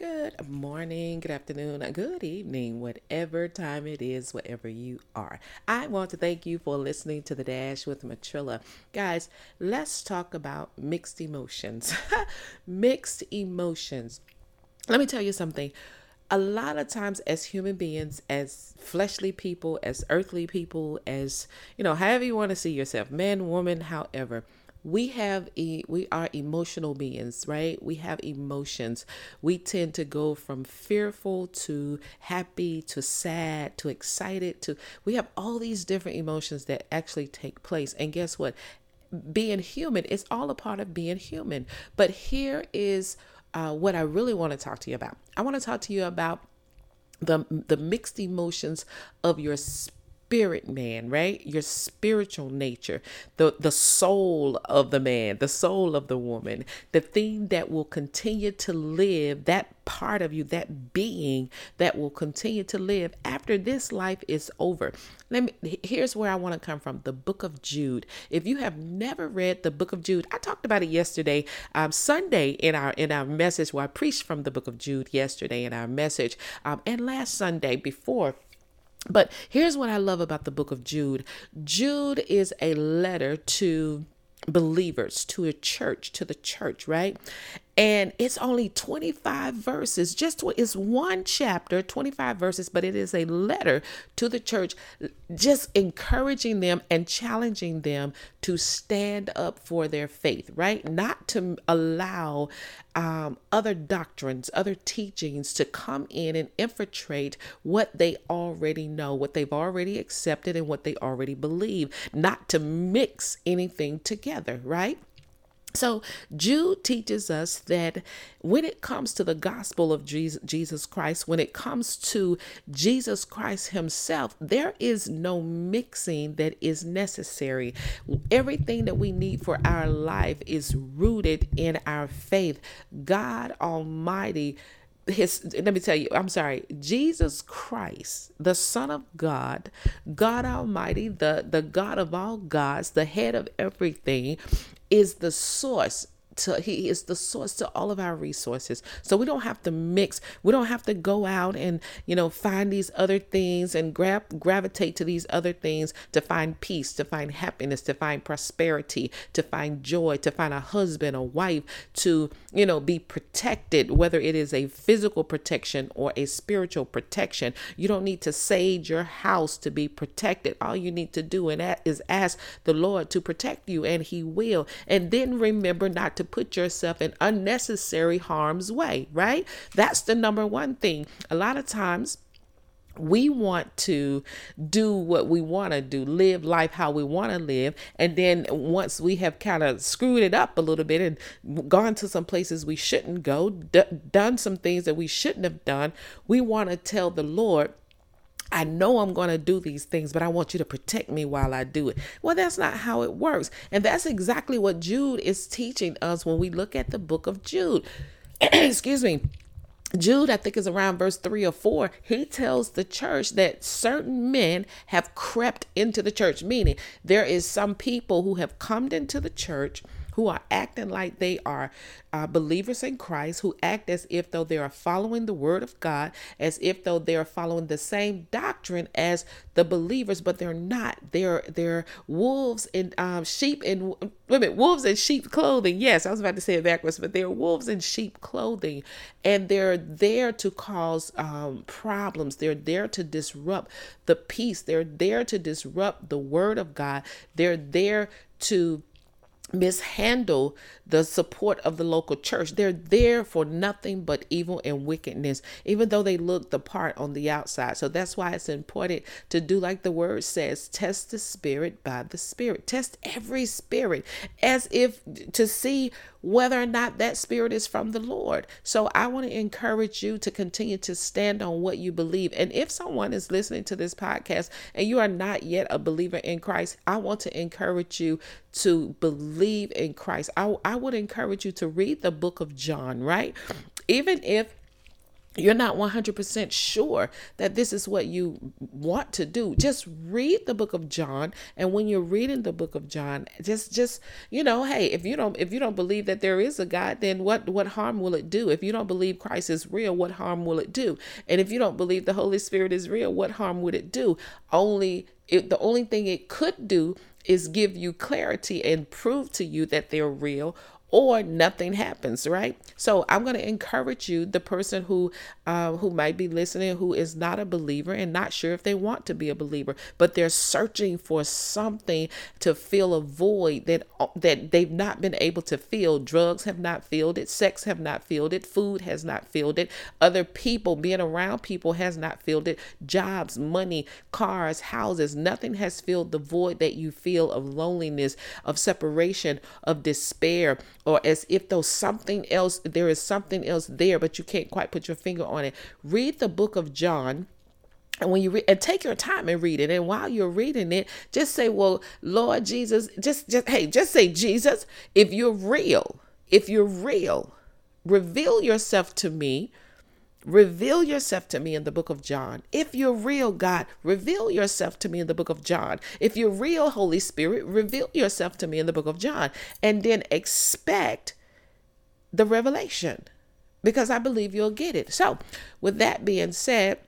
Good morning, good afternoon, good evening, whatever time it is, wherever you are. I want to thank you for listening to The Dash with Matrilla. Guys, let's talk about mixed emotions. mixed emotions. Let me tell you something. A lot of times, as human beings, as fleshly people, as earthly people, as you know, however you want to see yourself, man, woman, however, we have e- we are emotional beings right? We have emotions. We tend to go from fearful to happy to sad to excited to we have all these different emotions that actually take place. And guess what? Being human is all a part of being human. But here is uh, what i really want to talk to you about. I want to talk to you about the the mixed emotions of your spirit spirit man, right? Your spiritual nature, the the soul of the man, the soul of the woman, the thing that will continue to live, that part of you, that being that will continue to live after this life is over. Let me here's where I want to come from, the book of Jude. If you have never read the book of Jude, I talked about it yesterday, um, Sunday in our in our message where I preached from the book of Jude yesterday in our message. Um, and last Sunday before but here's what I love about the book of Jude Jude is a letter to believers, to a church, to the church, right? And it's only 25 verses just it's one chapter 25 verses but it is a letter to the church just encouraging them and challenging them to stand up for their faith right? Not to allow um, other doctrines other teachings to come in and infiltrate what they already know what they've already accepted and what they already believe not to mix anything together right so, Jude teaches us that when it comes to the gospel of Jesus Christ, when it comes to Jesus Christ Himself, there is no mixing that is necessary. Everything that we need for our life is rooted in our faith. God Almighty his let me tell you i'm sorry. Jesus christ the son of god god almighty the the god of all gods the head of everything is the source to he is the source to all of our resources. So we don't have to mix. We don't have to go out and you know find these other things and grab gravitate to these other things to find peace to find happiness to find prosperity to find joy to find a husband a wife to you know be protected whether it is a physical protection or a spiritual protection. You don't need to sage your house to be protected. All you need to do and that is ask the lord to protect you and he will. And then remember not to put yourself in unnecessary harm's way, right? That's the number one thing. A lot of times, we want to do what we want to do, live life how we want to live. And then once we have kind of screwed it up a little bit and gone to some places we shouldn't go, d- done some things that we shouldn't have done, we want to tell the Lord, I know I'm going to do these things, but I want you to protect me while I do it. Well, that's not how it works. And that's exactly what Jude is teaching us when we look at the book of Jude. Excuse me. Jude, I think is around verse three or four, he tells the church that certain men have crept into the church, meaning there is some people who have come into the church who are acting like they are uh, believers in Christ, who act as if though they are following the word of God, as if though they are following the same doctrine as the believers, but they're not. They're they're wolves and um, sheep and women, wolves in sheep clothing. Yes, I was about to say it backwards, but they're wolves in sheep clothing, and they're there to cause um, problems. They're there to disrupt the peace. They're there to disrupt the word of God. They're there to mishandle the support of the local church. They're there for nothing but evil and wickedness, even though they look the part on the outside. So that's why it's important to do like the word says test the spirit by the spirit. Test every spirit as if to see whether or not that spirit is from the Lord. So I want to encourage you to continue to stand on what you believe. And if someone is listening to this podcast and you are not yet a believer in Christ, I want to encourage you to believe in Christ. I, I would encourage you to read the book of John, right? Even if you're not 100% sure that this is what you want to do. Just read the book of john and when you're reading the book of john just just you know hey if you don't if you don't believe that there is a god then what what harm will it do? If you don't believe christ is real what harm will it do? And if you don't believe the holy spirit is real what harm would it do? Only it, the only thing it could do is give you clarity and prove to you that they're real or nothing happens right? So i'm going to encourage you the person who uh, who might be listening who is not a believer and not sure if they want to be a believer but they're searching for something to fill a void that that they've not been able to fill. Drugs have not filled it. Sex have not filled it. Food has not filled it. Other people being around people has not filled it. Jobs money cars houses nothing has filled the void that you feel of loneliness of separation of despair or as if though something else, there is something else there, but you can't quite put your finger on it. Read the book of John. And when you read and take your time and read it, and while you're reading it, just say, Well, Lord Jesus, just just hey, just say, Jesus, if you're real, if you're real, reveal yourself to me Reveal yourself to me in the book of John. If you're real, God, reveal yourself to me in the book of John. If you're real, Holy Spirit, reveal yourself to me in the book of John. And then expect the revelation because I believe you'll get it. So, with that being said,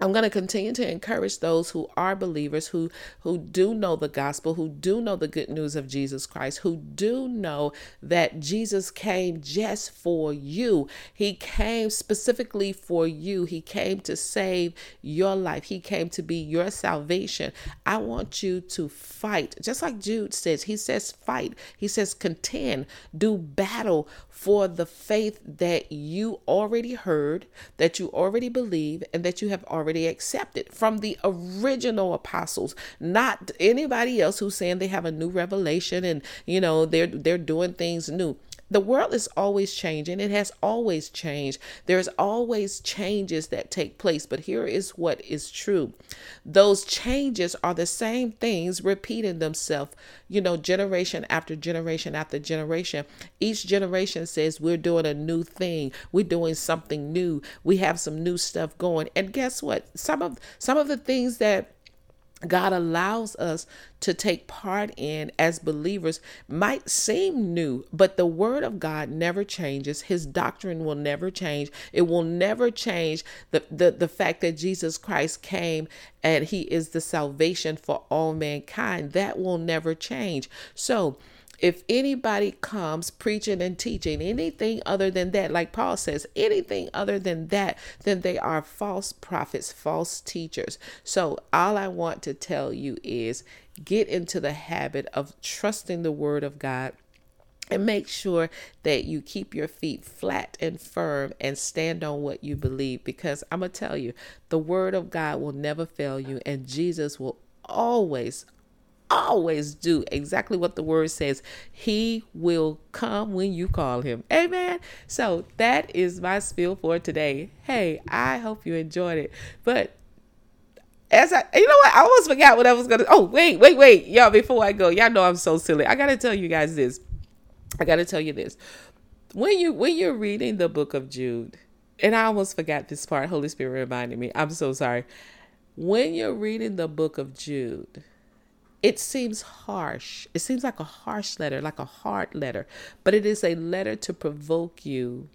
I'm going to continue to encourage those who are believers, who who do know the gospel, who do know the good news of Jesus Christ, who do know that Jesus came just for you. He came specifically for you. He came to save your life. He came to be your salvation. I want you to fight. Just like Jude says, he says fight. He says contend, do battle for the faith that you already heard, that you already believe, and that you have already accepted from the original apostles, not anybody else who's saying they have a new revelation and you know they're they're doing things new the world is always changing. It has always changed. There's always changes that take place. But here is what is true those changes are the same things repeating themselves, you know, generation after generation after generation. Each generation says, We're doing a new thing, we're doing something new, we have some new stuff going. And guess what? Some of some of the things that God allows us to take part in as believers might seem new, but the word of God never changes. His doctrine will never change. It will never change the, the, the fact that Jesus Christ came and he is the salvation for all mankind. That will never change. So, if anybody comes preaching and teaching anything other than that, like Paul says, anything other than that, then they are false prophets, false teachers. So, all I want to tell you is get into the habit of trusting the word of God and make sure that you keep your feet flat and firm and stand on what you believe because I'm going to tell you the word of God will never fail you and Jesus will always always do exactly what the word says. He will come when you call him. Amen. So that is my spiel for today. Hey, I hope you enjoyed it. But as I, you know what, I almost forgot what I was gonna. Oh, wait, wait, wait, y'all. Before I go, y'all know I'm so silly. I gotta tell you guys this. I gotta tell you this. When you when you're reading the book of Jude, and I almost forgot this part. Holy Spirit reminded me. I'm so sorry. When you're reading the book of Jude, it seems harsh. It seems like a harsh letter, like a hard letter, but it is a letter to provoke you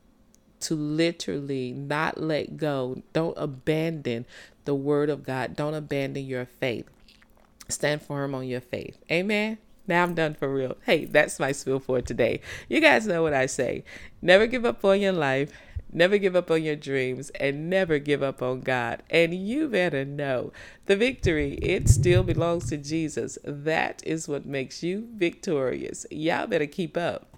to literally not let go. Don't abandon the word of God. Don't abandon your faith. Stand firm on your faith. Amen. Now I'm done for real. Hey, that's my spiel for today. You guys know what I say. Never give up on your life. Never give up on your dreams and never give up on God. And you better know the victory, it still belongs to Jesus. That is what makes you victorious. Y'all better keep up.